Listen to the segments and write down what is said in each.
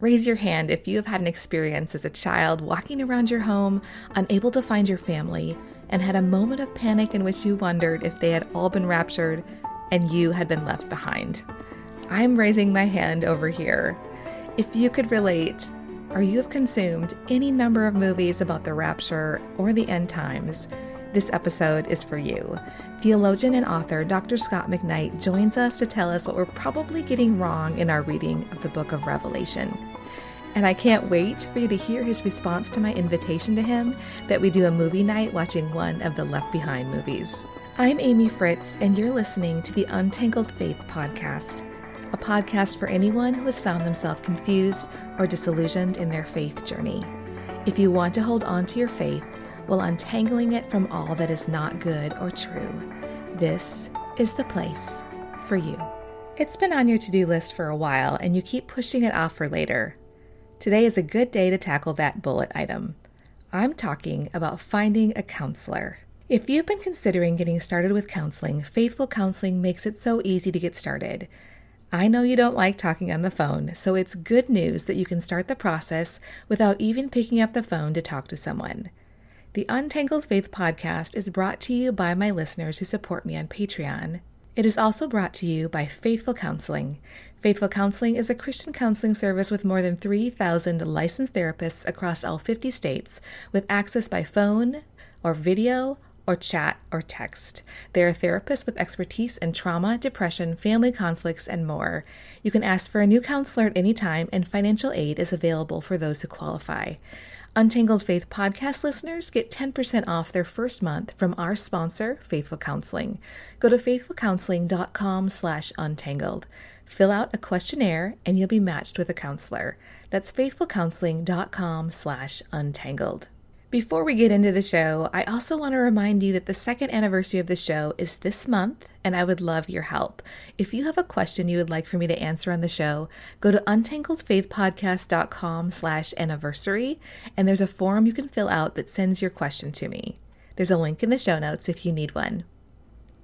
Raise your hand if you have had an experience as a child walking around your home, unable to find your family, and had a moment of panic in which you wondered if they had all been raptured and you had been left behind. I'm raising my hand over here. If you could relate, or you have consumed any number of movies about the rapture or the end times, this episode is for you. Theologian and author Dr. Scot McKnight joins us to tell us what we're probably getting wrong in our reading of the book of Revelation. And I can't wait for you to hear his response to my invitation to him that we do a movie night watching one of the Left Behind movies. I'm Amy Fritz, and you're listening to the Untangled Faith Podcast, a podcast for anyone who has found themselves confused or disillusioned in their faith journey. If you want to hold on to your faith while untangling it from all that is not good or true, this is the place for you. It's been on your to do list for a while, and you keep pushing it off for later. Today is a good day to tackle that bullet item. I'm talking about finding a counselor. If you've been considering getting started with counseling, Faithful Counseling makes it so easy to get started. I know you don't like talking on the phone, so it's good news that you can start the process without even picking up the phone to talk to someone. The Untangled Faith podcast is brought to you by my listeners who support me on Patreon. It is also brought to you by Faithful Counseling. Faithful Counseling is a Christian counseling service with more than 3,000 licensed therapists across all 50 states with access by phone or video or chat or text. They are therapists with expertise in trauma, depression, family conflicts, and more. You can ask for a new counselor at any time, and financial aid is available for those who qualify. Untangled Faith podcast listeners get 10% off their first month from our sponsor, Faithful Counseling. Go to faithfulcounseling.com slash untangled. Fill out a questionnaire and you'll be matched with a counselor. That's faithfulcounseling.com slash untangled. Before we get into the show, I also want to remind you that the second anniversary of the show is this month, and I would love your help. If you have a question you would like for me to answer on the show, go to untangledfaithpodcast.com slash anniversary, and there's a form you can fill out that sends your question to me. There's a link in the show notes if you need one.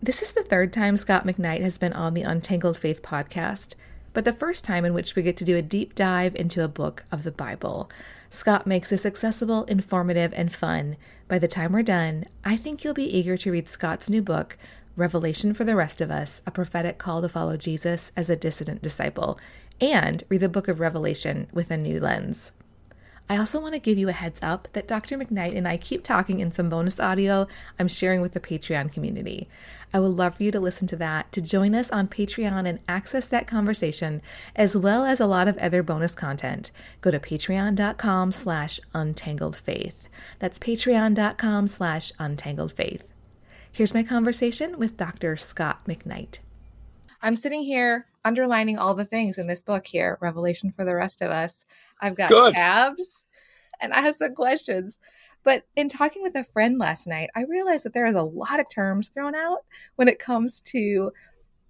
This is the third time Scot McKnight has been on the Untangled Faith podcast, but the first time in which we get to do a deep dive into a book of the Bible. Scot makes this accessible, informative, and fun. By the time we're done, I think you'll be eager to read Scot's new book, Revelation for the Rest of Us A Prophetic Call to Follow Jesus as a Dissident Disciple, and read the book of Revelation with a new lens. I also want to give you a heads up that Dr. McKnight and I keep talking in some bonus audio I'm sharing with the Patreon community. I would love for you to listen to that, to join us on Patreon and access that conversation, as well as a lot of other bonus content. Go to patreon.com slash untangledfaith. That's patreon.com slash untangledfaith. Here's my conversation with Dr. Scot McKnight. I'm sitting here underlining all the things in this book here, Revelation for the Rest of Us. I've got Good. tabs and I have some questions. But in talking with a friend last night, I realized that there is a lot of terms thrown out when it comes to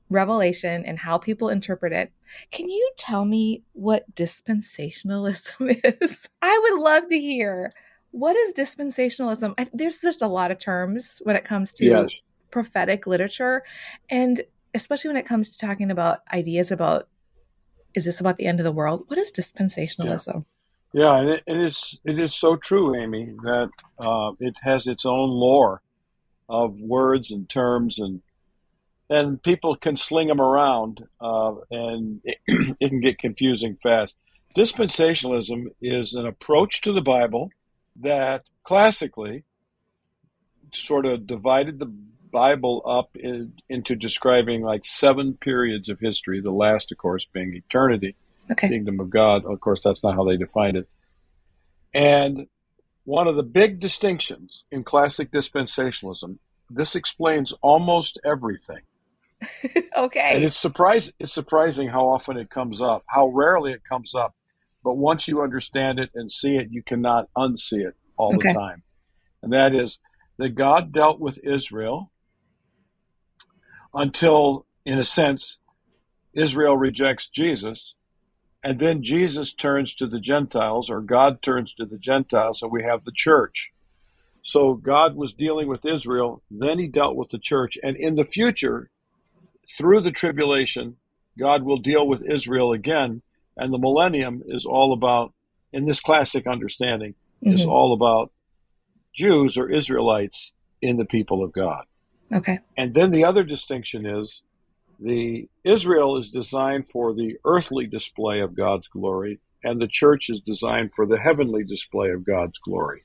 Revelation and how people interpret it. Can you tell me what dispensationalism is? I would love to hear. What is dispensationalism? I, there's just a lot of terms when it comes to yes. prophetic literature. And especially when it comes to talking about ideas about is this about the end of the world? What is dispensationalism? Yeah. Yeah, and it, it is it is so true, Amy, that uh, it has its own lore of words and terms, and and people can sling them around, uh, and it, it can get confusing fast. Dispensationalism is an approach to the Bible that classically sort of divided the Bible up in, into describing like seven periods of history, the last, of course, being eternity okay. kingdom of God. Of course, that's not how they defined it. And one of the big distinctions in classic dispensationalism, this explains almost everything. okay. And it's surprise it's surprising how often it comes up, how rarely it comes up. But once you understand it and see it, you cannot unsee it all okay. the time. And that is that God dealt with Israel until, in a sense, Israel rejects Jesus and then Jesus turns to the Gentiles, or God turns to the Gentiles, and we have the church. So God was dealing with Israel, then he dealt with the church. And in the future, through the tribulation, God will deal with Israel again, And the millennium is all about, in this classic understanding, mm-hmm. is all about Jews or Israelites in the people of God. Okay. And then the other distinction is the Israel is designed for the earthly display of God's glory, and the church is designed for the heavenly display of God's glory.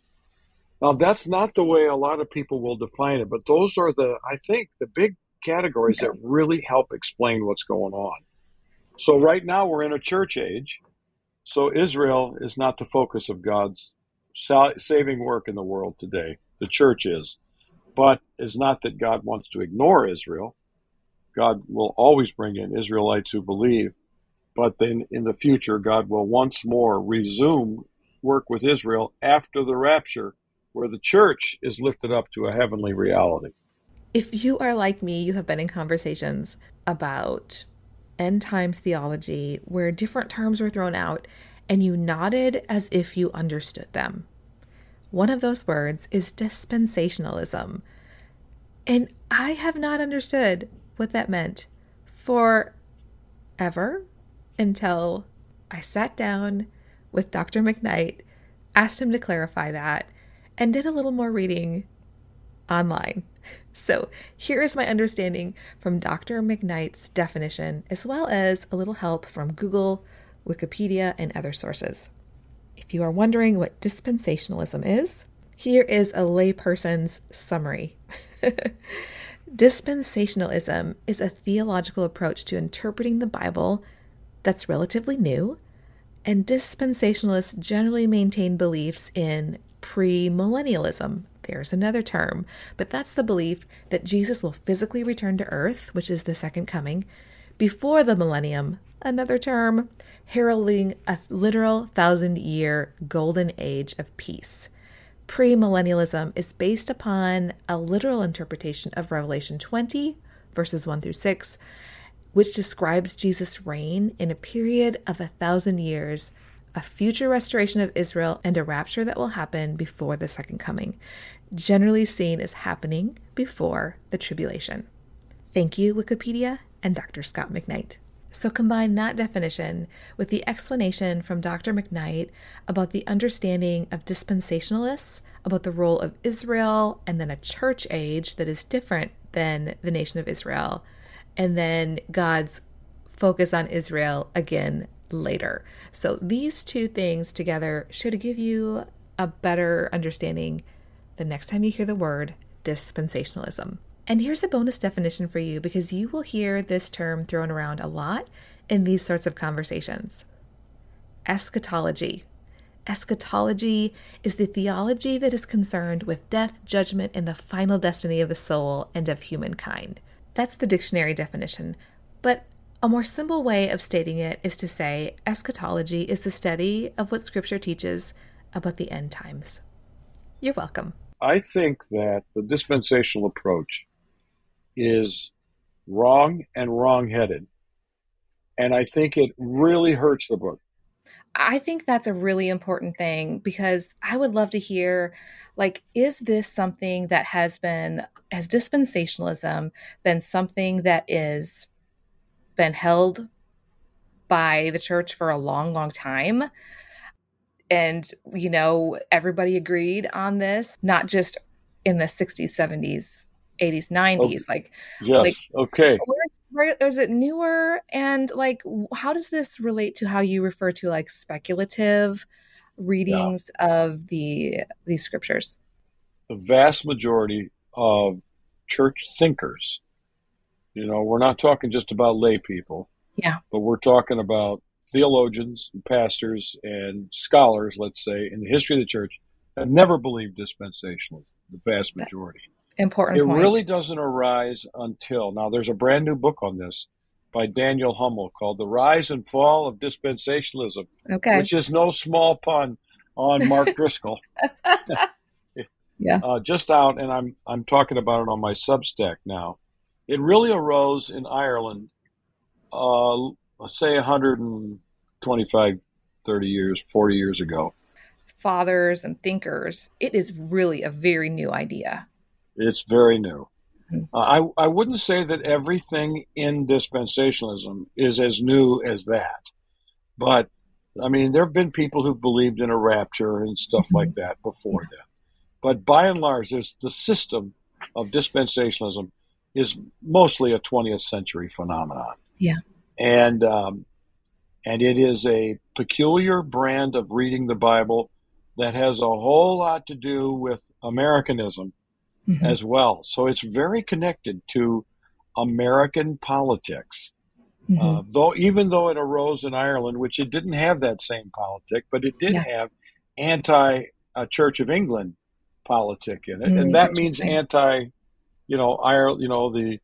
Now, that's not the way a lot of people will define it, but those are the, I think, the big categories that really help explain what's going on. So, right now, we're in a church age. So, Israel is not the focus of God's saving work in the world today. The church is. But it's not that God wants to ignore Israel. God will always bring in Israelites who believe. But then in the future, God will once more resume work with Israel after the rapture, where the church is lifted up to a heavenly reality. If you are like me, you have been in conversations about end times theology where different terms were thrown out and you nodded as if you understood them. One of those words is dispensationalism. And I have not understood what that meant for ever until I sat down with Dr. McKnight, asked him to clarify that, and did a little more reading online. So here is my understanding from Dr. McKnight's definition, as well as a little help from Google, Wikipedia, and other sources. If you are wondering what dispensationalism is, here is a layperson's summary. Dispensationalism is a theological approach to interpreting the Bible that's relatively new, and dispensationalists generally maintain beliefs in premillennialism. There's another term, but that's the belief that Jesus will physically return to earth, which is the second coming, before the millennium, another term, heralding a literal thousand year golden age of peace premillennialism is based upon a literal interpretation of Revelation 20, verses 1 through 6, which describes Jesus' reign in a period of a thousand years, a future restoration of Israel, and a rapture that will happen before the second coming, generally seen as happening before the tribulation. Thank you, Wikipedia and Dr. Scot McKnight. So combine that definition with the explanation from Dr. McKnight about the understanding of dispensationalists, about the role of Israel, and then a church age that is different than the nation of Israel, and then God's focus on Israel again later. So these two things together should give you a better understanding the next time you hear the word dispensationalism. And here's a bonus definition for you because you will hear this term thrown around a lot in these sorts of conversations eschatology. Eschatology is the theology that is concerned with death, judgment, and the final destiny of the soul and of humankind. That's the dictionary definition. But a more simple way of stating it is to say eschatology is the study of what Scripture teaches about the end times. You're welcome. I think that the dispensational approach is wrong and wrong-headed. And I think it really hurts the book. I think that's a really important thing because I would love to hear like is this something that has been has dispensationalism been something that is been held by the church for a long long time and you know everybody agreed on this not just in the 60s 70s 80s 90s like yes like, okay. where, where is it newer? And like how does this relate to how you refer to like speculative readings yeah. of the these scriptures? The vast majority of church thinkers you know we're not talking just about lay people yeah. but we're talking about theologians and pastors and scholars let's say in the history of the church have never believed dispensationalism the vast majority important it point. really doesn't arise until now there's a brand new book on this by daniel hummel called the rise and fall of dispensationalism okay. which is no small pun on mark driscoll. Yeah. Uh, just out and i'm i'm talking about it on my substack now. It really arose in ireland uh, say 125 30 years 40 years ago. Fathers and thinkers it is really a very new idea it's very new. Hmm. Uh, I, I wouldn't say that everything in dispensationalism is as new as that, But I mean, there have been people who believed in a rapture and stuff mm-hmm. like that before yeah. But by and large, there's the system of dispensationalism is mostly a 20th century phenomenon. Yeah. And um, and it is a peculiar brand of reading the Bible that has a whole lot to do with Americanism mm-hmm. as well. So it's very connected to American politics. Mm-hmm. Uh, though even though it arose in Ireland, which it didn't have that same politic, but it did yeah. have anti uh, Church of England politic in it, mm, and that means anti, you know, Ireland, you know, the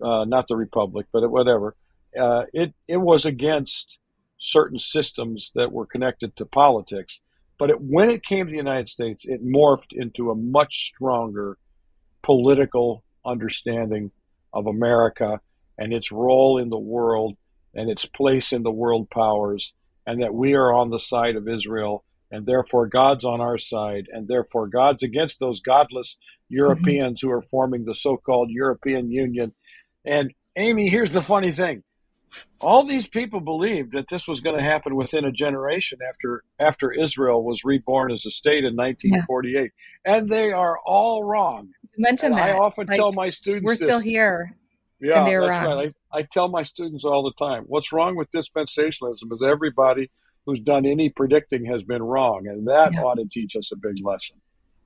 uh, not the Republic, but whatever. Uh, it it was against certain systems that were connected to politics, but it, when it came to the United States, it morphed into a much stronger political understanding of America and its role in the world and its place in the world powers, and that we are on the side of Israel, and therefore God's on our side, and therefore God's against those godless Europeans mm-hmm. who are forming the so called European Union. And Amy, here's the funny thing all these people believed that this was going to happen within a generation after after Israel was reborn as a state in 1948, yeah. and they are all wrong. You mentioned that. I often like, tell my students, "We're still here." Yeah, that's wrong. right. I, I tell my students all the time, "What's wrong with dispensationalism is everybody who's done any predicting has been wrong, and that yeah. ought to teach us a big lesson."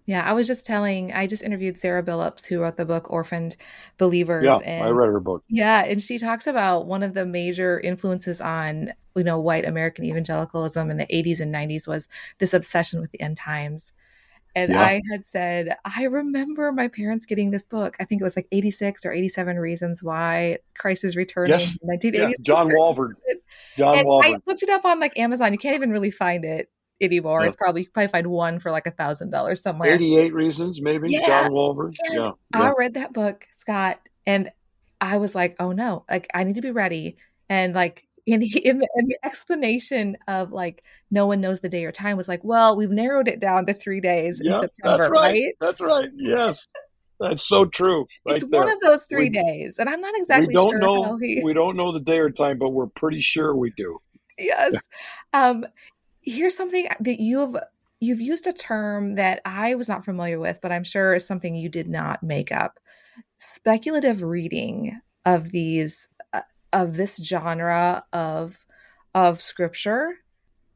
Yeah, I was just telling, I just interviewed Sara Billups, who wrote the book Orphaned Believers. Yeah, and, I read her book. Yeah, and she talks about one of the major influences on, you know, white American evangelicalism in the 80s and 90s was this obsession with the end times. And yeah. I had said, I remember my parents getting this book. I think it was like 86 or 87 Reasons Why Christ is Returning yes. 1986. Yeah. John Walvoord. John and Walvoord. I looked it up on like Amazon. You can't even really find it anymore. It's probably you probably find one for like a thousand dollars somewhere. Eighty eight reasons, maybe. Yeah. John Walvoord. Yeah. I read that book, Scot, and I was like, oh no, like I need to be ready. And like in, in, the, in the explanation of like no one knows the day or time was like, well, we've narrowed it down to three days in September, that's right. right? That's right. Yes. That's so true. Right it's there. one of those three we, days, and I'm not exactly we don't sure know. He... We don't know the day or time, but we're pretty sure we do. Yes. um, here's something that you've you've used a term that I was not familiar with, but I'm sure is something you did not make up. Speculative reading of these uh, of this genre of of scripture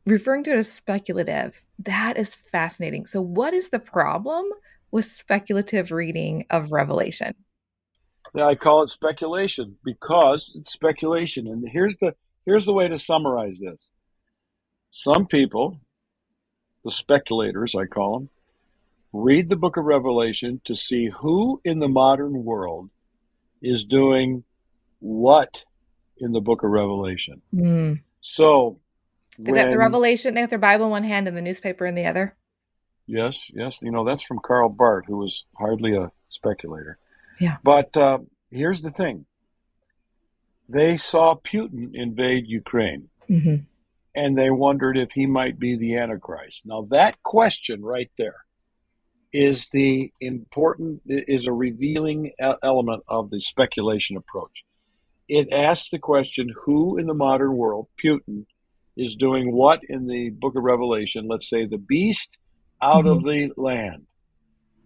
referring to it as speculative. That is fascinating. So what is the problem with speculative reading of Revelation? Yeah, I call it speculation because it's speculation. And here's the here's the way to summarize this. Some people, the speculators, I call them, read the book of Revelation to see who in the modern world is doing what in the book of Revelation. Mm. So, they got the Revelation, they have their Bible in one hand and the newspaper in the other. Yes, yes. You know, that's from Karl Barth, who was hardly a speculator. Yeah. But uh, here's the thing they saw Putin invade Ukraine. Mm-hmm and they wondered if he might be the Antichrist. Now, that question right there is the important, is a revealing element of the speculation approach. It asks the question who in the modern world, Putin, is doing what in the book of Revelation? Let's say the beast out mm-hmm. of the land.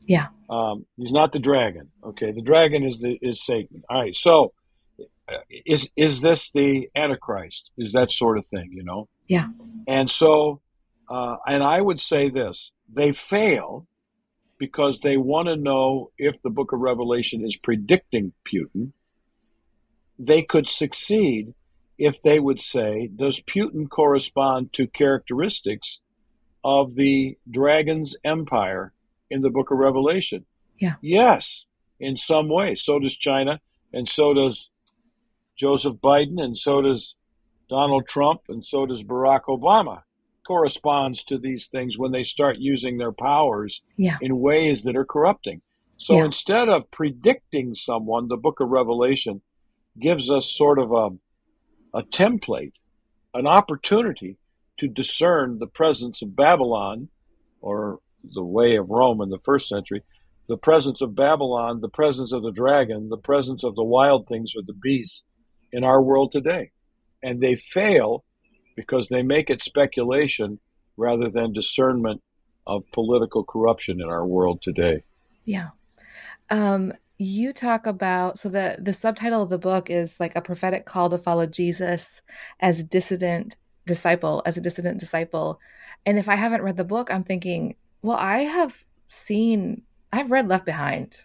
Yeah. Um, he's not the dragon. Okay. The dragon is the is Satan. All right. So is is this the antichrist? Is that sort of thing you know? Yeah. And so uh, and i would say this they fail because they want to know if the book of revelation is predicting putin. They could succeed if they would say does putin correspond to characteristics of the dragon's empire in the book of revelation? Yeah. Yes in some way. So does china and so does Joseph Biden, and so does Donald Trump, and so does Barack Obama. Corresponds to these things when they start using their powers yeah. in ways that are corrupting. So yeah. instead of predicting someone, the book of Revelation gives us sort of a, a template, an opportunity to discern the presence of Babylon or the way of Rome in the first century, the presence of Babylon, the presence of the dragon, the presence of the wild things or the beasts in our world today. And they fail because they make it speculation rather than discernment of political corruption in our world today. Yeah. Um, you talk about so the the subtitle of the book is like a prophetic call to follow Jesus as dissident disciple, as a dissident disciple. And if I haven't read the book, I'm thinking, well, I have seen I've read Left Behind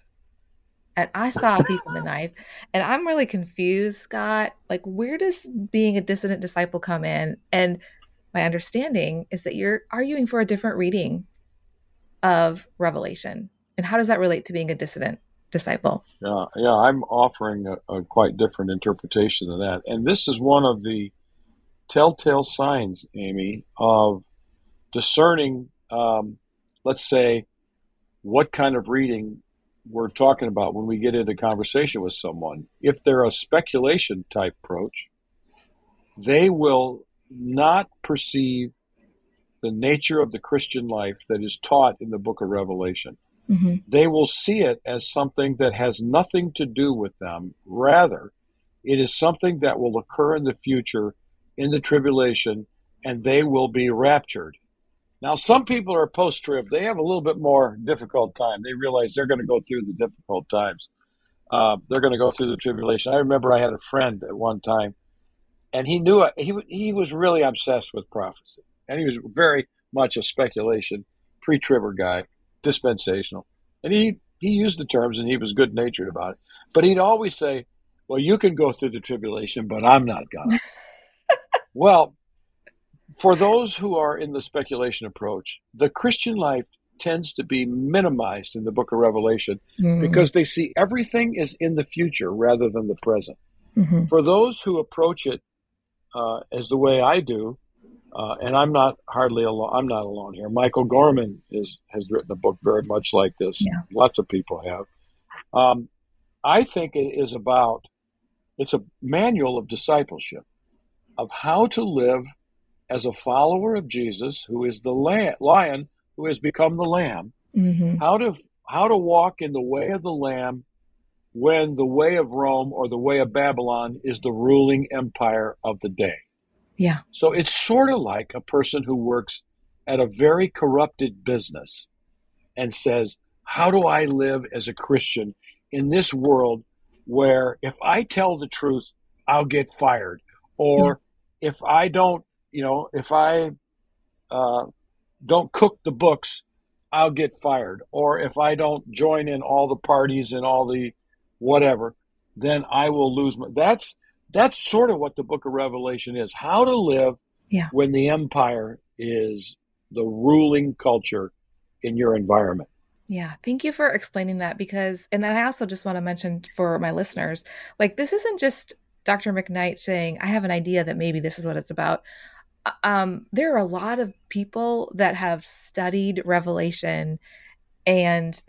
and I saw a thief in the night, and I'm really confused, Scot. Like, where does being a dissident disciple come in? And my understanding is that you're arguing for a different reading of Revelation. And how does that relate to being a dissident disciple? Yeah, yeah, I'm offering a, a quite different interpretation of that. And this is one of the telltale signs, Amy, of discerning, um, let's say, what kind of reading we're talking about when we get into conversation with someone. If they're a speculation type approach, they will not perceive the nature of the Christian life that is taught in the book of Revelation. Mm-hmm. They will see it as something that has nothing to do with them. Rather, it is something that will occur in the future in the tribulation, and they will be raptured. Now, some people are post trib. They have a little bit more difficult time. They realize they're going to go through the difficult times. Uh, they're going to go through the tribulation. I remember I had a friend at one time, and he knew it. He, he was really obsessed with prophecy, and he was very much a speculation, pre tribber guy, dispensational. And he, he used the terms and he was good natured about it. But he'd always say, Well, you can go through the tribulation, but I'm not going to. well, for those who are in the speculation approach, the Christian life tends to be minimized in the book of Revelation mm. because they see everything is in the future rather than the present. Mm-hmm. For those who approach it uh, as the way I do, uh, and I'm not hardly alone. I'm not alone here. Michael Gorman is has written a book very much like this. Yeah. Lots of people have. Um, I think it is about. It's a manual of discipleship, of how to live as a follower of Jesus, who is the lion who has become the lamb, mm-hmm. how to how to walk in the way of the lamb when the way of Rome or the way of Babylon is the ruling empire of the day. Yeah. So it's sort of like a person who works at a very corrupted business and says, How do I live as a Christian in this world where if I tell the truth, I'll get fired? Or yeah. if I don't you know, if I uh, don't cook the books, I'll get fired. Or if I don't join in all the parties and all the whatever, then I will lose my. That's that's sort of what the Book of Revelation is: how to live yeah. when the empire is the ruling culture in your environment. Yeah, thank you for explaining that because, and then I also just want to mention for my listeners, like this isn't just Dr. McKnight saying, I have an idea that maybe this is what it's about um, there are a lot of people that have studied Revelation and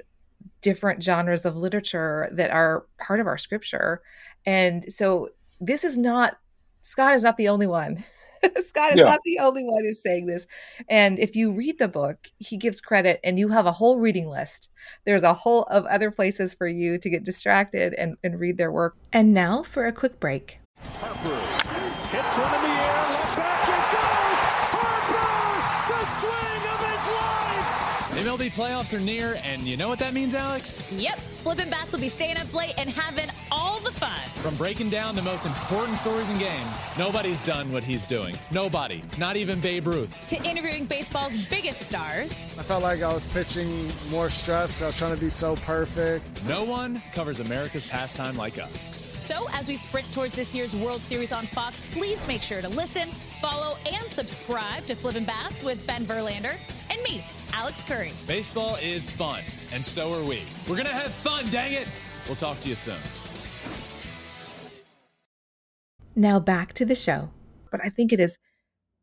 different genres of literature that are part of our scripture. And so this is not, Scot is not the only one. Scot is yeah. not the only one who's saying this. And if you read the book, he gives credit and you have a whole reading list. There's a whole of other places for you to get distracted and, and read their work. And now for a quick break. Harper hits one in the MLB playoffs are near, and you know what that means, Alex? Yep. Flippin' Bats will be staying up late and having all the fun. From breaking down the most important stories and games, nobody's done what he's doing. Nobody, not even Babe Ruth. To interviewing baseball's biggest stars. I felt like I was pitching more stress. I was trying to be so perfect. No one covers America's pastime like us. So, as we sprint towards this year's World Series on Fox, please make sure to listen, follow, and subscribe to Flippin' Bats with Ben Verlander and me, Alex Curry. Baseball is fun, and so are we. We're going to have fun, dang it. We'll talk to you soon. Now back to the show. But I think it is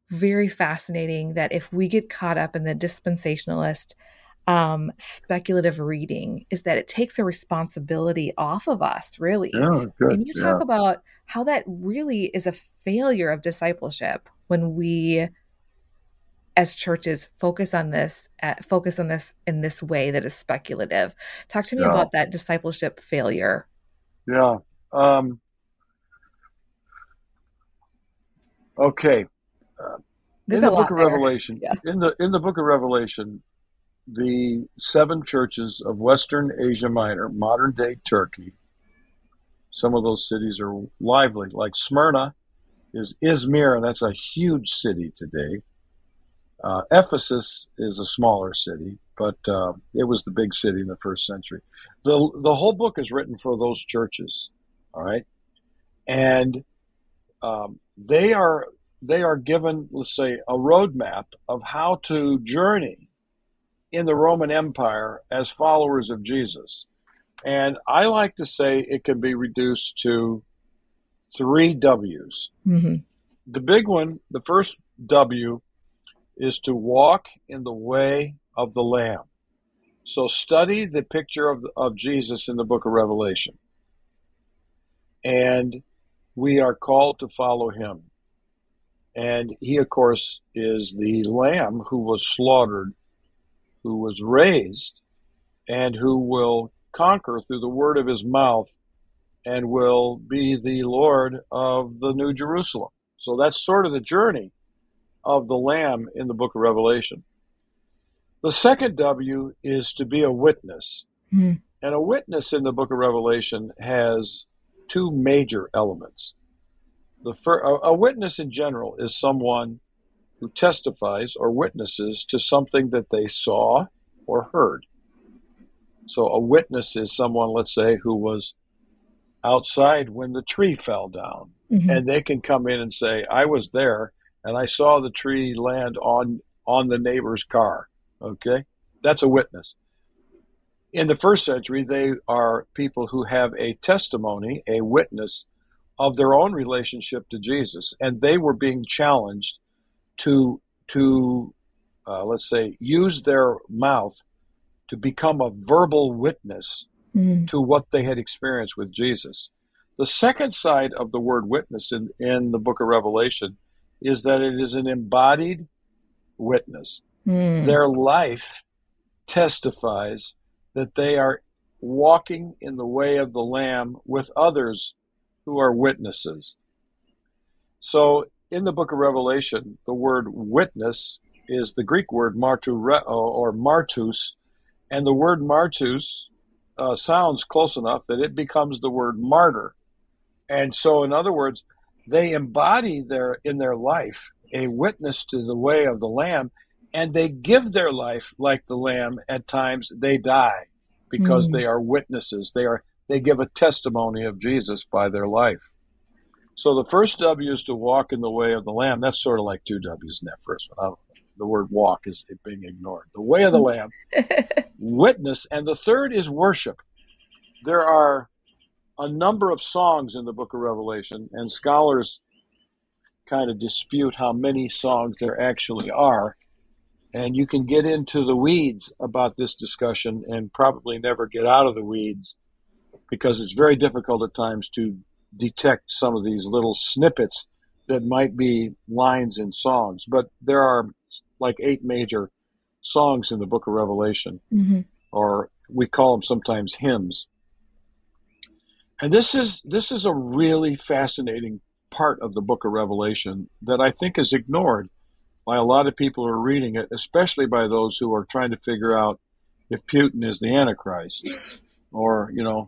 very fascinating that if we get caught up in the dispensationalist um, speculative reading, is that it takes a responsibility off of us, really. Yeah, good. And you talk yeah. about how that really is a failure of discipleship when we as churches focus on this uh, focus on this in this way that is speculative talk to me yeah. about that discipleship failure yeah um, okay uh, There's in the book of. Revelation, Yeah. in the in the book of Revelation, the seven churches of Western Asia Minor, modern day Turkey. Some of those cities are lively, like Smyrna is Izmir, and that's a huge city today. Uh, Ephesus is a smaller city, but uh, it was the big city in the first century. the The whole book is written for those churches, all right, and um, they are they are given, let's say, a roadmap of how to journey in the Roman Empire as followers of Jesus. And I like to say it can be reduced to three W's. Mhm. The big one, the first W, is to walk in the way of the Lamb. So study the picture of, of Jesus in the book of Revelation. And we are called to follow him. And he, of course, is the lamb who was slaughtered, who was raised, and who will conquer through the word of his mouth and will be the Lord of the New Jerusalem. So that's sort of the journey of the lamb in the book of Revelation. The second W is to be a witness. Hmm. And a witness in the book of Revelation has two major elements. The fir- a, a witness in general is someone who testifies or witnesses to something that they saw or heard. So a witness is someone, let's say, who was outside when the tree fell down, Mhm. and they can come in and say, "I was there and I saw the tree land on on the neighbor's car." Okay, that's a witness. In the first century, they are people who have a testimony, a witness of their own relationship to Jesus, and they were being challenged to to uh, let's say use their mouth to become a verbal witness Mhm. to what they had experienced with Jesus. The second side of the word witness in, in the book of Revelation is that it is an embodied witness. Mm. Their life testifies that they are walking in the way of the Lamb with others who are witnesses. So in the book of Revelation, the word witness is the Greek word martureo or martus, and the word martus uh, sounds close enough that it becomes the word martyr. And so, in other words, they embody their in their life a witness to the way of the Lamb, and they give their life like the Lamb. At times, they die because Mm. they are witnesses. They are they give a testimony of Jesus by their life. So the first W is to walk in the way of the Lamb. That's sort of like two W's in that first one. The word walk is being ignored. The way of the Lamb, witness, and the third is worship. There are a number of songs in the book of Revelation, and scholars kind of dispute how many songs there actually are. And you can get into the weeds about this discussion and probably never get out of the weeds because it's very difficult at times to detect some of these little snippets that might be lines in songs. But there are like eight major songs in the book of Revelation Mhm. or we call them sometimes hymns. And this is this is a really fascinating part of the book of Revelation that I think is ignored by a lot of people who are reading it, especially by those who are trying to figure out if Putin is the Antichrist. Or, you know,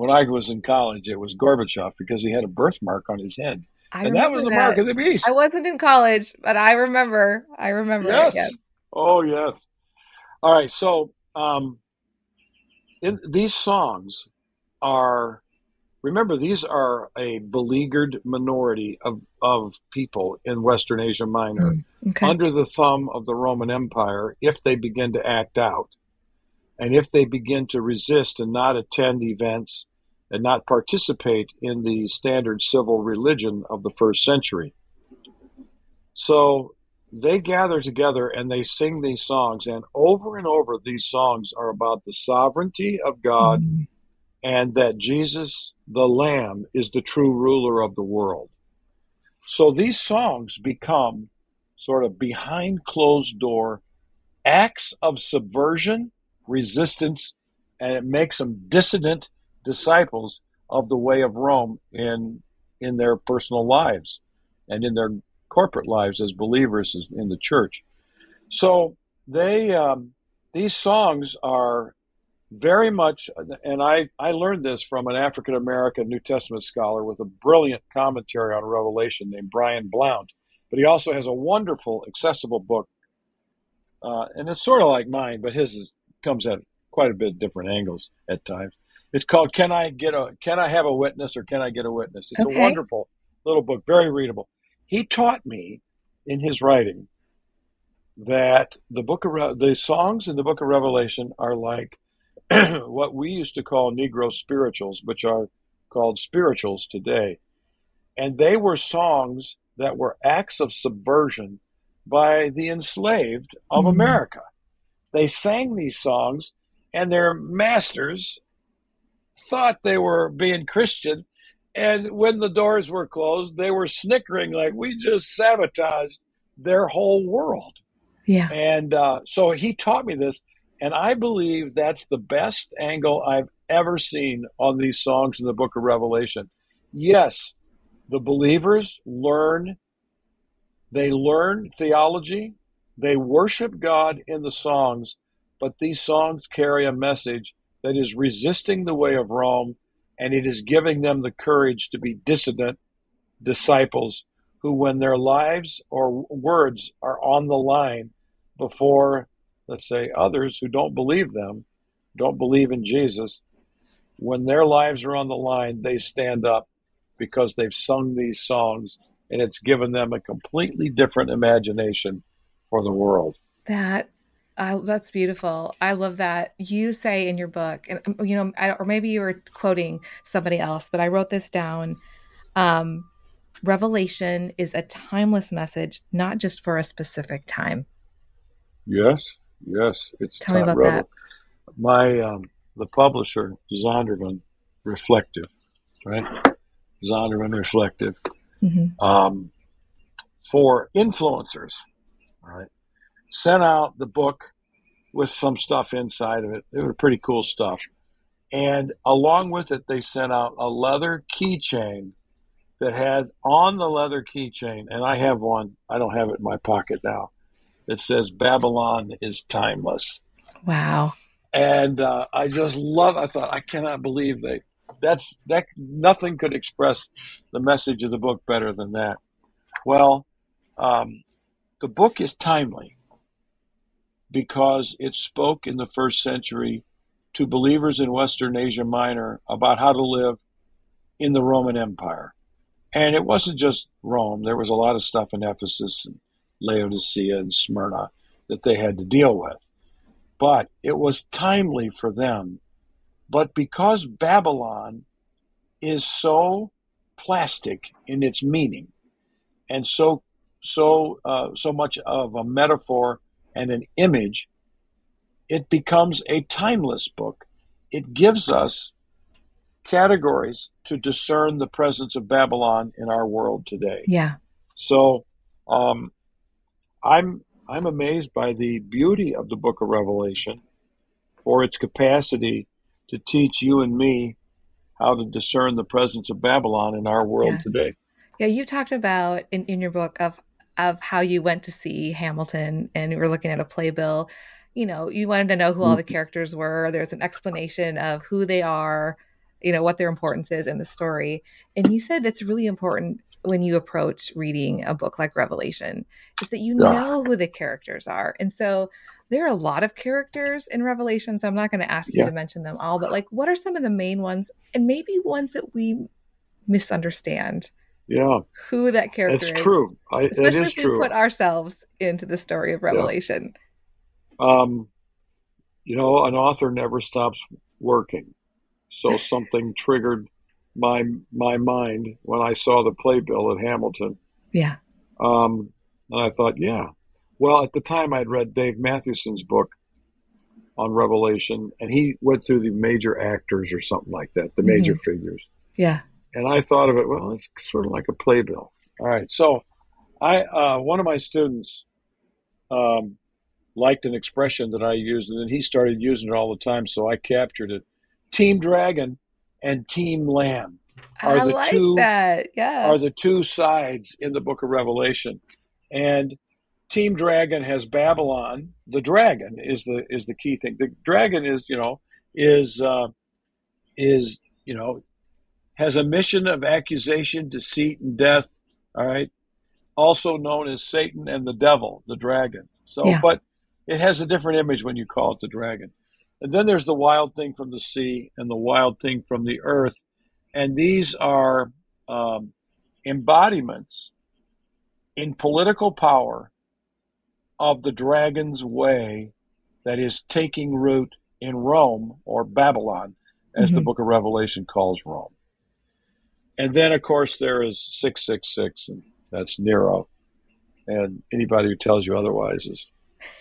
when I was in college, it was Gorbachev because he had a birthmark on his head. I and that was remember the mark of the beast. I wasn't in college, but I remember. I remember. it, Yes. yes. Oh, yes. All right. So, um, in, these songs are, remember, these are a beleaguered minority of, of people in Western Asia Minor Okay. under the thumb of the Roman Empire if they begin to act out. And if they begin to resist and not attend events and not participate in the standard civil religion of the first century. So they gather together and they sing these songs, and over and over, these songs are about the sovereignty of God Mm. and that Jesus, the Lamb, is the true ruler of the world. So these songs become sort of behind closed door acts of subversion, resistance, and it makes them dissident disciples of the way of Rome in in their personal lives and in their corporate lives as believers in the church. So they um, these songs are very much, and I, I learned this from an African American New Testament scholar with a brilliant commentary on Revelation named Brian Blount. But he also has a wonderful, accessible book, uh, and it's sort of like mine, but his is, comes at quite a bit different angles at times. It's called "Can I Get a Can I Have a Witness or Can I Get a Witness?" It's okay. a wonderful little book, very readable. He taught me in his writing that the book of Re- the songs in the book of Revelation are like what we used to call Negro spirituals, which are called spirituals today. And they were songs that were acts of subversion by the enslaved of mm-hmm. America. They sang these songs, and their masters thought they were being Christian. And when the doors were closed, they were snickering like we just sabotaged their whole world. Yeah. And uh, so he taught me this. And I believe that's the best angle I've ever seen on these songs in the book of Revelation. Yes, the believers learn, they learn theology, they worship God in the songs, but these songs carry a message that is resisting the way of Rome and it is giving them the courage to be dissident disciples who, when their lives or words are on the line before let's say, others who don't believe them, don't believe in Jesus, when their lives are on the line, they stand up because they've sung these songs and it's given them a completely different imagination for the world. That uh, that's beautiful. I love that. You say in your book, and um, you know, I, or maybe you were quoting somebody else, but I wrote this down. Um, Revelation is a timeless message, not just for a specific time. Yes. Yes, it's Tell me about that. My um, the publisher Zondervan Reflective, right? Zondervan Reflective mm-hmm. um, for influencers, right? Sent out the book with some stuff inside of it. It was pretty cool stuff. And along with it, they sent out a leather keychain that had on the leather keychain, and I have one. I don't have it in my pocket now that says Babylon is timeless. Wow. And uh, I just love. I thought I cannot believe they. That's that. Nothing could express the message of the book better than that. Well, um, the book is timely because it spoke in the first century to believers in Western Asia Minor about how to live in the Roman Empire. And it wasn't just Rome, there was a lot of stuff in Ephesus and Laodicea and Smyrna that they had to deal with. But it was timely for them. But because Babylon is so plastic in its meaning and so so uh, so much of a metaphor and an image, it becomes a timeless book. It gives us categories to discern the presence of Babylon in our world today. Yeah. So um, I'm I'm amazed by the beauty of the book of Revelation for its capacity to teach you and me how to discern the presence of Babylon in our world yeah. today. Yeah, you talked about in, in your book of of how you went to see Hamilton and you were looking at a playbill. You know, you wanted to know who all the mm-hmm. characters were. There's an explanation of who they are, you know, what their importance is in the story. And you said it's really important when you approach reading a book like Revelation is that you know who the characters are. And so there are a lot of characters in Revelation, so I'm not going to ask you yeah. to mention them all, but like what are some of the main ones and maybe ones that we misunderstand? Yeah. Who that character it's is. true. I, Especially if we put ourselves into the story of Revelation. Yeah. Um, you know, an author never stops working. So something triggered my my mind when I saw the playbill at Hamilton. Yeah. Um, and I thought, yeah. Well, at the time, I'd read Dave Mathewson's book on Revelation, and he went through the major actors or something like that, the major mm-hmm. figures. Yeah. And I thought of it. Well, it's sort of like a playbill. All right. So, I uh, one of my students um, liked an expression that I used, and then he started using it all the time. So I captured it. Team Dragon and Team Lamb. are I the like two that. Yeah. are the two sides in the book of Revelation. And Team Dragon has Babylon. The dragon is the is the key thing. The dragon is, you know, is uh, is, you know, has a mission of accusation, deceit, and death. All right. Also known as Satan and the devil, the dragon. So Yeah. but it has a different image when you call it the dragon. And then there's the wild thing from the sea and the wild thing from the earth. And these are um, embodiments in political power of the dragon's way that is taking root in Rome or Babylon, as the Mhm. book of Revelation calls Rome. And then, of course, there is 666, and that's Nero. And anybody who tells you otherwise is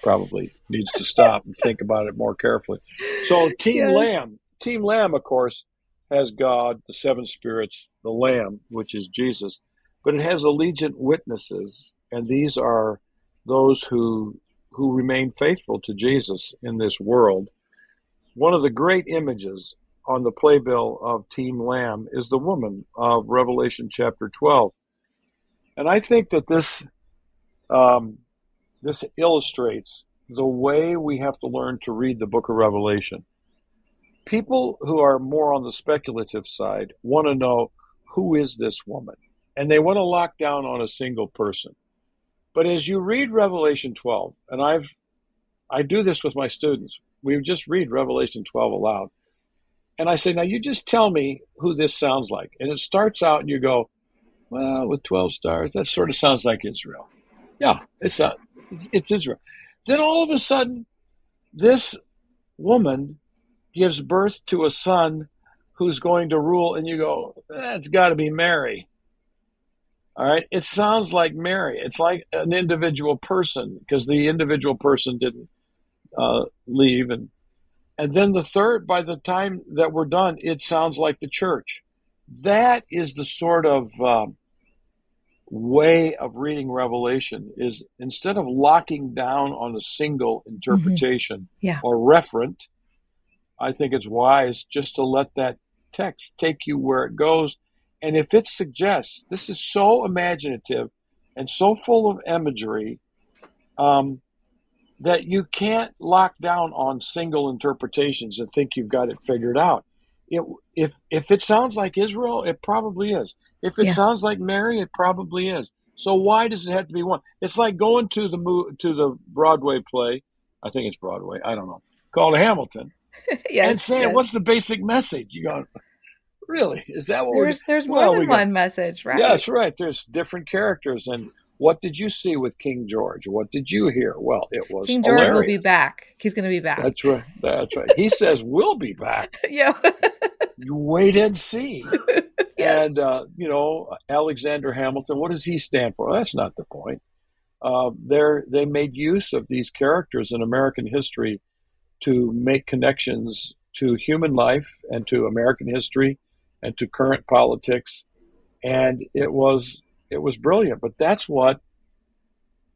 probably needs to stop and think about it more carefully. So, Team Yes. Lamb, Team Lamb, of course, has God, the seven spirits, the Lamb, which is Jesus, but it has allegiant witnesses, and these are those who who remain faithful to Jesus in this world. One of the great images on the playbill of Team Lamb is the woman of Revelation chapter 12. And I think that this um, this illustrates the way we have to learn to read the book of Revelation. People who are more on the speculative side want to know who is this woman? And they want to lock down on a single person. But as you read Revelation 12, and I've I do this with my students. We just read Revelation 12 aloud. And I say, now you just tell me who this sounds like. And it starts out and you go, well, with 12 stars, that sort of sounds like Israel. Yeah, it's not, it's Israel. Then all of a sudden, this woman gives birth to a son who's going to rule, and you go, that's got to be Mary. All right, it sounds like Mary. It's like an individual person because the individual person didn't uh, leave, and and then the third. By the time that we're done, it sounds like the church. That is the sort of um, way of reading Revelation. Is instead of locking down on a single interpretation Yeah. or referent, I think it's wise just to let that text take you where it goes. And if it suggests this is so imaginative and so full of imagery um, that you can't lock down on single interpretations and think you've got it figured out. It, if if it sounds like Israel, it probably is. If it Yeah. sounds like Mary, it probably is. So why does it have to be one? It's like going to the mo- to the Broadway play. I think it's Broadway. I don't know. Called Hamilton yes. and saying, yes. "What's the basic message?" You go, "Really? Is that what there's we're?" there's more Well, than we got- one message, right? Yeah, that's right. There's different characters, and what did you see with King George? What did you hear? Well, it was King George will be back. He's going to be back. That's right. That's right. He says we'll be back. yeah. You wait and see. yes. And uh, you know, Alexander Hamilton. What does he stand for? That's not the point. Uh, they made use of these characters in American history to make connections to human life and to American history and to current politics, and it was it was brilliant. But that's what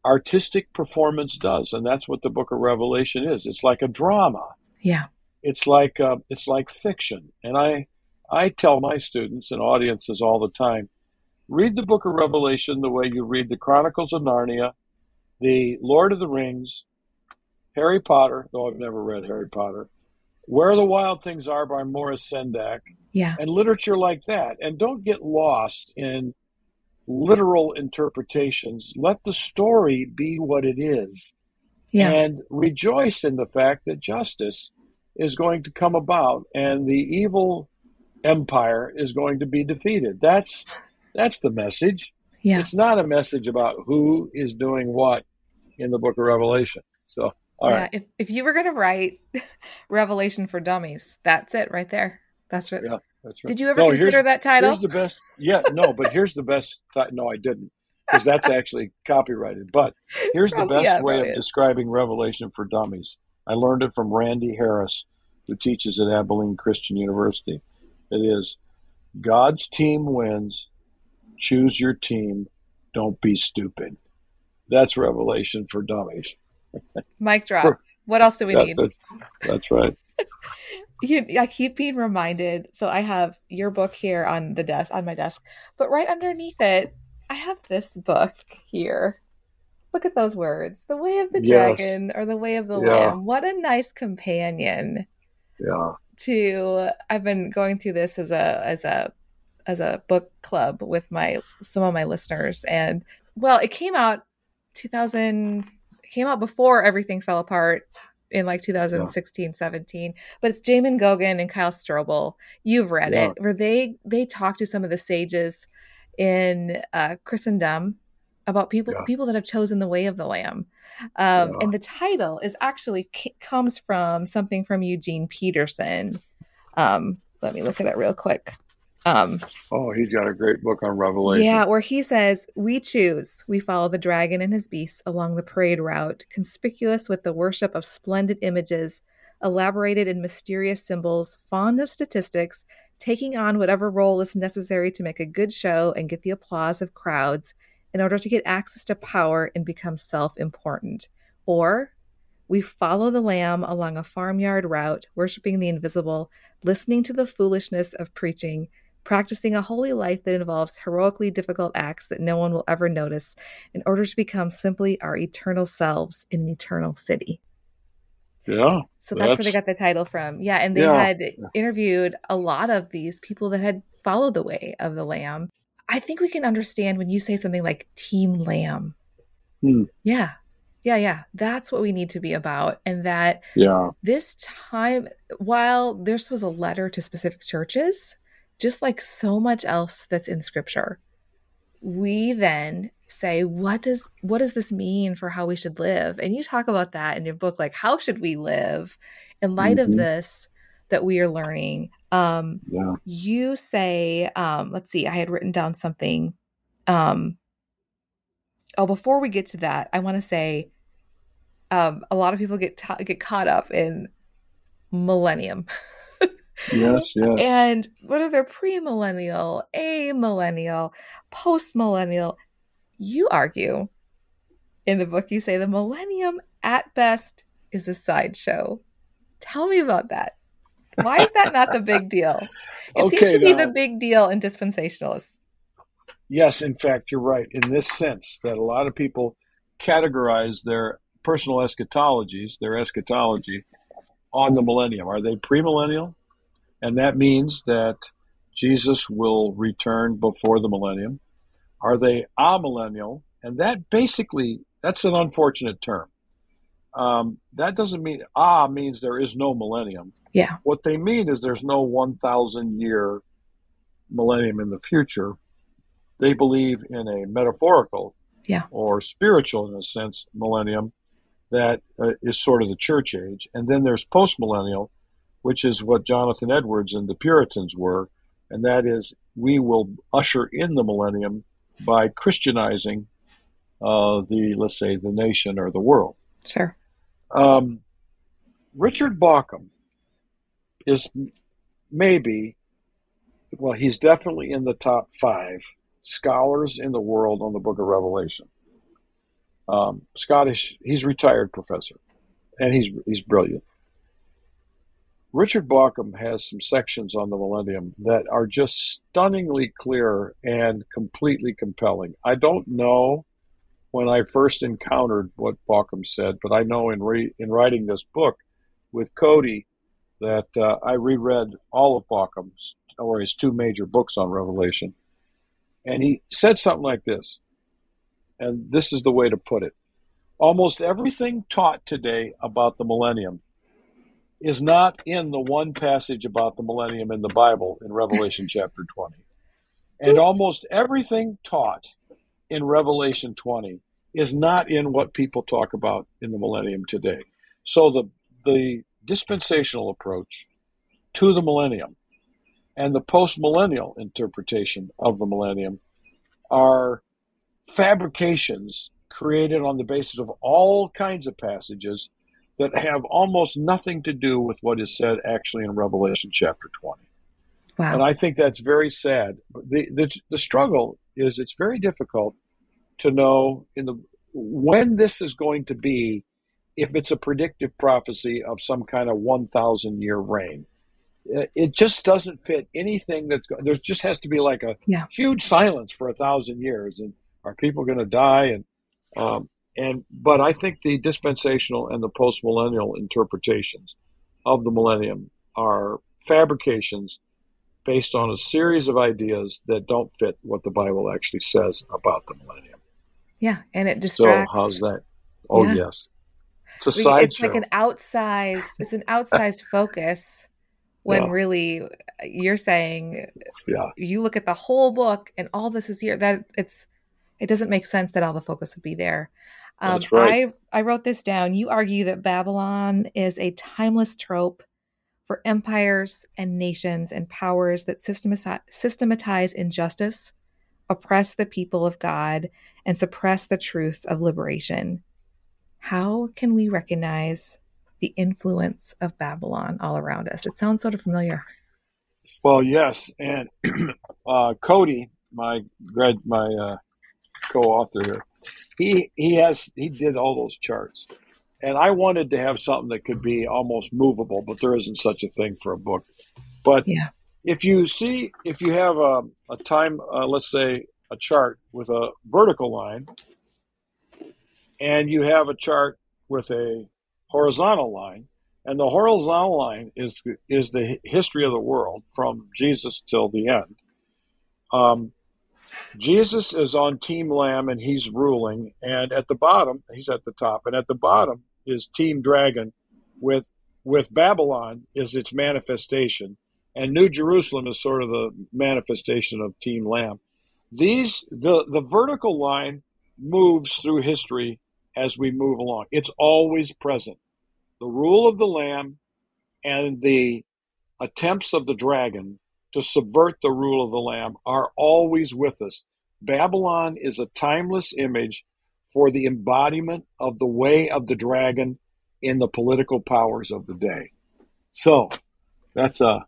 artistic performance does, and that's what the Book of Revelation is. It's like a drama yeah. it's like uh, it's like fiction and i i tell my students and audiences all the time read the book of revelation the way you read the chronicles of narnia the lord of the rings harry potter though i've never read harry potter where the wild things are by Maurice Sendak Yeah. and literature like that and don't get lost in literal interpretations let the story be what it is Yeah. and rejoice in the fact that justice is going to come about and the evil empire is going to be defeated. That's that's the message. yeah. It's not a message about who is doing what in the book of Revelation. So, all yeah. right, If if you were going to write Revelation for Dummies, that's it right there. That's what. Yeah, that's right. Did you ever No, consider that title? Here's the best. Yeah, no, but here's the best. Ti- no, I didn't, because that's actually copyrighted. But here's the best yeah, way of describing Revelation for Dummies. I learned it from Randy Harris, who teaches at Abilene Christian University. It is God's team wins. Choose your team. Don't be stupid. That's Revelation for Dummies. Mic drop. For- what else do we That- need? that- that's right. you, I keep being reminded. So I have your book here on the desk, on my desk, but right underneath it, I have this book here. Look at those words: "The Way of the Yes. Dragon" or "The Way of the Yeah. Lamb." What a nice companion Yeah. to. I've been going through this as a as a as a book club with my some of my listeners, and well, it came out 2000. It came out before everything fell apart in like 2016 17 but it's Jamin Goggin and Kyle Strobel you've read Yeah. it where they they talk to some of the sages in uh Christendom about people Yeah. people that have chosen the way of the lamb um Yeah. and the title is actually c- comes from something from Eugene Peterson um let me look at it real quick um Oh, he's got a great book on Revelation. yeah, where he says, We choose, we follow the dragon and his beasts along the parade route, conspicuous with the worship of splendid images, elaborated in mysterious symbols, fond of statistics, taking on whatever role is necessary to make a good show and get the applause of crowds in order to get access to power and become self important. Or we follow the lamb along a farmyard route, worshiping the invisible, listening to the foolishness of preaching, practicing a holy life that involves heroically difficult acts that no one will ever notice in order to become simply our eternal selves in an eternal city. Yeah. So that's, where they got the title from. Yeah, and they Yeah. had interviewed a lot of these people that had followed the way of the lamb. I think we can understand when you say something like team lamb. Hmm. Yeah. Yeah, yeah. That's what we need to be about. And that Yeah. this time while this was a letter to specific churches just like so much else that's in scripture we then say what does what does this mean for how we should live and you talk about that in your book like how should we live in light of Mhm. this that we are learning um Yeah. you say um let's see i had written down something um oh before we get to that i want to say um a lot of people get ta- get caught up in millennium Yes. Yes. and whether they're pre-millennial a-millennial post-millennial you argue in the book you say the millennium at best is a sideshow tell me about that why is that not the big deal it seems Okay, to be the big deal in dispensationalists Yes, in fact, you're right in this sense that a lot of people categorize their personal eschatologies, their eschatology, on the millennium. Are they premillennial? And that means that Jesus will return before the millennium. Are they amillennial? And that basically, that's an unfortunate term. Um, that doesn't mean, ah means there is no millennium. Yeah. What they mean is there's no 1,000 year millennium in the future. They believe in a metaphorical Yeah. or spiritual, in a sense, millennium that uh, is sort of the church age. And then there's postmillennial, which is what Jonathan Edwards and the Puritans were. And that is, we will usher in the millennium by Christianizing uh, the, let's say, the nation or the world. sure Um, Richard Bauckham is maybe, well, he's definitely in the top five scholars in the world on the Book of Revelation. Um, Scottish, he's retired professor, and he's he's brilliant. Richard Bauckham has some sections on the Millennium that are just stunningly clear and completely compelling. I don't know when I first encountered what Bauckham said, but I know in re- in writing this book with Cody that uh, I reread all of Bauckham's or his two major books on Revelation, and he said something like this, and this is the way to put it: almost everything taught today about the millennium is not in the one passage about the millennium in the Bible in Revelation chapter 20. And Oops. almost everything taught in Revelation 20 is not in what people talk about in the millennium today. So the the dispensational approach to the millennium and the post-millennial interpretation of the millennium are fabrications created on the basis of all kinds of passages that have almost nothing to do with what is said actually in Revelation chapter 20. wow And I think that's very sad. The, the, the struggle is it's very difficult to know in the when this is going to be if it's a predictive prophecy of some kind of 1,000 year reign. it just doesn't fit anything that's there just has to be like a yeah. huge silence for a thousand years and are people going to die and um, and but i think the dispensational and the post-millennial interpretations of the millennium are fabrications based on a series of ideas that don't fit what the bible actually says about the millennium. Yeah and it distracts so how's that? Oh Yeah. yes. It's a sideshow it's like an outsized it's an outsized focus when Yeah. really uh, you're saying yeah. you look at the whole book and all this is here that it's it doesn't make sense that all the focus would be there um, That's right. i i wrote this down. You argue that babylon is a timeless trope for empires and nations and powers that systematize, systematize injustice oppress the people of god and suppress the truths of liberation. How can we recognize the influence of babylon all around us? It sounds sort of familiar. Well, yes, and uh, Cody, my grad, my uh, co-author here, he he has he did all those charts, and I wanted to have something that could be almost movable, but there isn't such a thing for a book. But Yeah. if you see, if you have a, a time, uh, let's say a chart with a vertical line, and you have a chart with a horizontal line, and the horizontal line is is the history of the world from Jesus till the end. Um, Jesus is on Team Lamb and he's ruling, and at the bottom, he's at the top, and at the bottom is Team Dragon, with with Babylon is its manifestation, and New Jerusalem is sort of the manifestation of Team Lamb. These the the vertical line moves through history as we move along. It's always present the rule of the Lamb and the attempts of the dragon to subvert the rule of the Lamb are always with us. Babylon is a timeless image for the embodiment of the way of the dragon in the political powers of the day. So that's a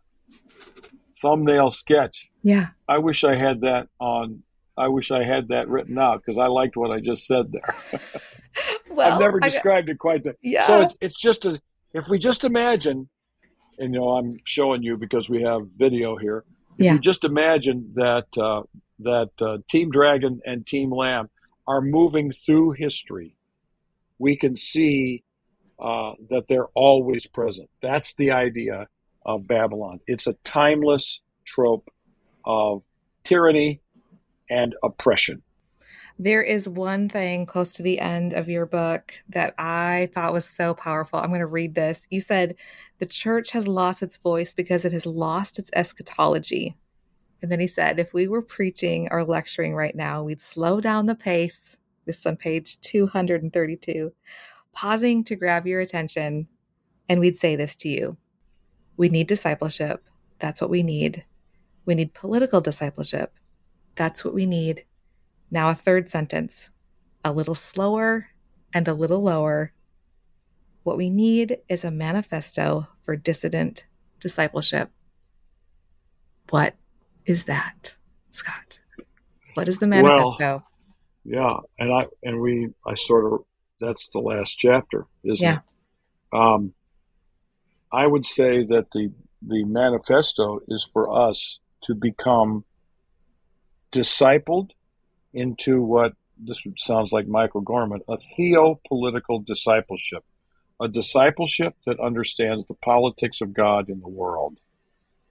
thumbnail sketch. yeah I wish I had that on. I wish I had that written out because I liked what I just said there. well I've never I- described it quite that. yeah So it's, it's just a, if we just imagine, and you know, I'm showing you because we have video here. If Yeah. you just imagine that uh, that uh, Team Dragon and Team Lamb are moving through history, we can see uh, that they're always present. That's the idea of Babylon. It's a timeless trope of tyranny and oppression. There is one thing close to the end of your book that I thought was so powerful. I'm going to read this. You said, The church has lost its voice because it has lost its eschatology. And then he said, If we were preaching or lecturing right now, we'd slow down the pace. This is on page 232, pausing to grab your attention. And we'd say this to you We need discipleship. That's what we need. We need political discipleship. That's what we need. Now, a third sentence, a little slower and a little lower. What we need is a manifesto for dissident discipleship. What is that, Scot? What is the Well, manifesto? Yeah, and I and we I sort of that's the last chapter, isn't Yeah. it? Um, I would say that the the manifesto is for us to become discipled into what this sounds like Michael Gorman, a theopolitical discipleship, a discipleship that understands the politics of God in the world.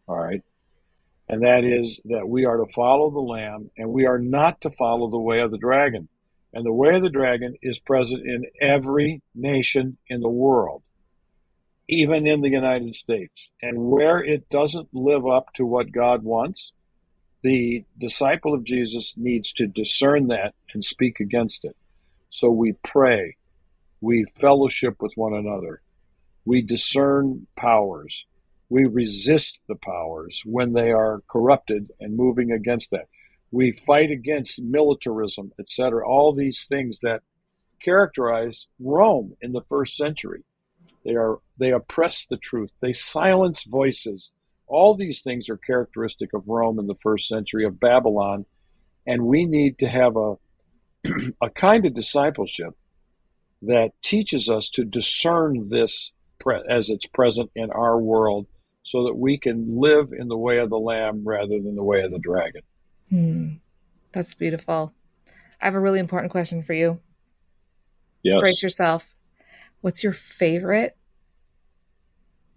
All right. And that is that we are to follow the Lamb and we are not to follow the way of the dragon. And the way of the dragon is present in every nation in the world, even in the United States. And where it doesn't live up to what God wants, the disciple of Jesus needs to discern that and speak against it. So we pray, we fellowship with one another, we discern powers, we resist the powers when they are corrupted and moving against that. We fight against militarism, etc. All these things that characterize Rome in the first century. They are they oppress the truth. They silence voices. All these things are characteristic of Rome in the first century of Babylon, and we need to have a a kind of discipleship that teaches us to discern this pre- as it's present in our world so that we can live in the way of the Lamb rather than the way of the dragon. Hmm. That's beautiful. I have a really important question for you. Yes. Brace yourself. What's your favorite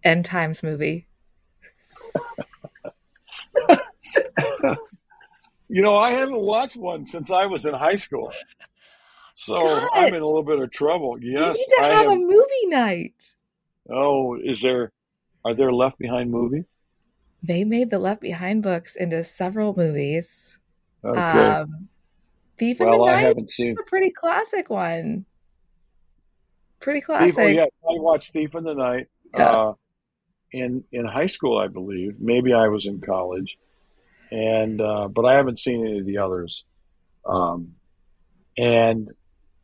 end times movie? You know, I haven't watched one since I was in high school. So Scot! I'm in a little bit of trouble. you Yes. need to I have, have- a movie night. oh, is there are there left behind movies? They made the Left Behind books into several movies. Okay. Um, Thief in the well, I Night haven't seen a pretty classic one. Pretty Thief, classic. oh, yeah, I watched Thief in the Night. Yeah. Uh, in in high school, I believe. Maybe I was in college, and uh, but I haven't seen any of the others. Um, and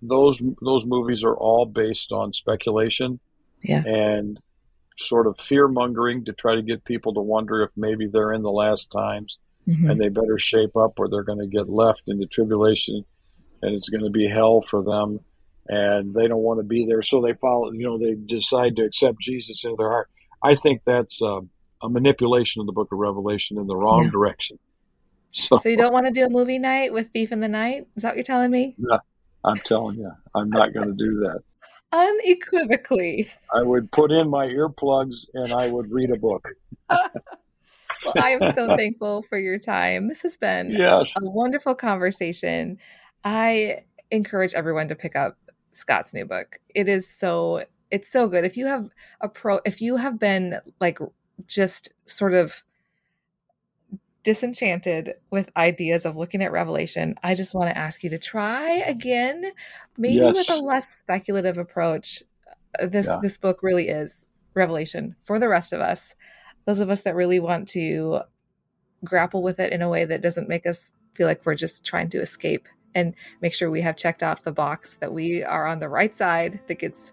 those those movies are all based on speculation Yeah. and sort of fear mongering to try to get people to wonder if maybe they're in the last times Mhm. and they better shape up or they're going to get left in the tribulation and it's going to be hell for them and they don't want to be there so they follow you know they decide to accept jesus into their heart i think that's um, a manipulation of the book of revelation in the wrong Yeah. direction so, So you don't want to do a movie night with Beef in the Night? Is that what you're telling me? Yeah, i'm telling you i'm not going to do that Unequivocally. i would put in my earplugs and i would read a book Well, I am so thankful for your time. This has been yes a wonderful conversation. I encourage everyone to pick up Scot's new book. It is so it's so good. If you have a pro if you have been like just sort of disenchanted with ideas of looking at revelation, I just want to ask you to try again, maybe with a less speculative approach. Uh, This Yeah. this book really is revelation for the rest of us. Those of us that really want to grapple with it in a way that doesn't make us feel like we're just trying to escape and make sure we have checked off the box that we are on the right side that gets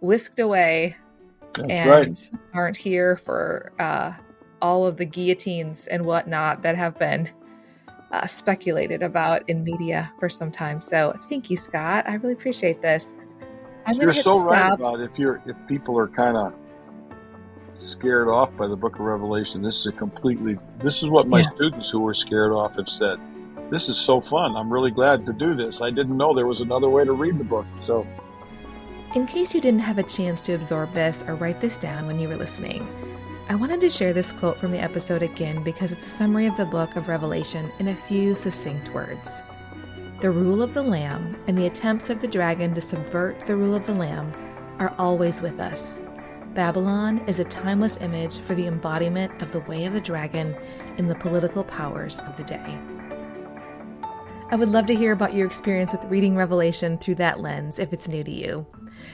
whisked away that's and right aren't here for uh, all of the guillotines and whatnot that have been uh, speculated about in media for some time. So thank you, Scot. I really appreciate this. I'm You're gonna hit so right stop. about if you're if people are kind of scared off by the Book of Revelation. This is a completely. This is what my Yeah. students who were scared off have said. This is so fun. I'm really glad to do this. I didn't know there was another way to read the book. So In case you didn't have a chance to absorb this or write this down when you were listening, I wanted to share this quote from the episode again because it's a summary of the book of Revelation in a few succinct words. The rule of the Lamb and the attempts of the dragon to subvert the rule of the Lamb are always with us. Babylon is a timeless image for the embodiment of the way of the dragon in the political powers of the day. I would love to hear about your experience with reading Revelation through that lens if it's new to you.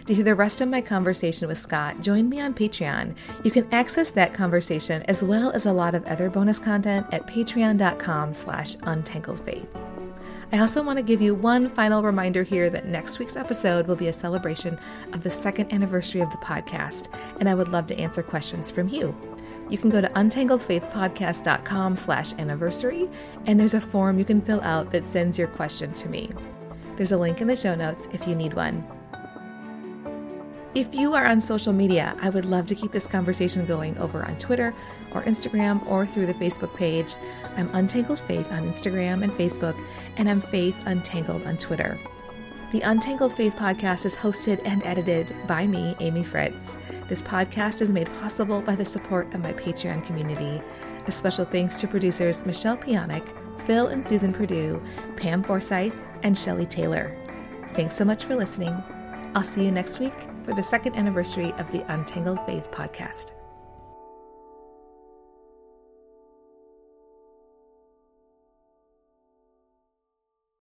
To hear the rest of my conversation with Scot, join me on Patreon. You can access that conversation as well as a lot of other bonus content at patreon.com slash untangledfaith. I also want to give you one final reminder here that next week's episode will be a celebration of the second anniversary of the podcast, and I would love to answer questions from you. You can go to untangledfaithpodcast.com slash anniversary, and there's a form you can fill out that sends your question to me. There's a link in the show notes if you need one. If you are on social media, I would love to keep this conversation going over on Twitter or Instagram or through the Facebook page. I'm Untangled Faith on Instagram and Facebook, and I'm Faith Untangled on Twitter. The Untangled Faith podcast is hosted and edited by me, Amy Fritz. This podcast is made possible by the support of my Patreon community. A special thanks to producers Michelle Pionic, Phil and Susan Purdue, Pam Forsyth, and Shelley Taylor. Thanks so much for listening. I'll see you next week for the second anniversary of the Untangled Faith podcast.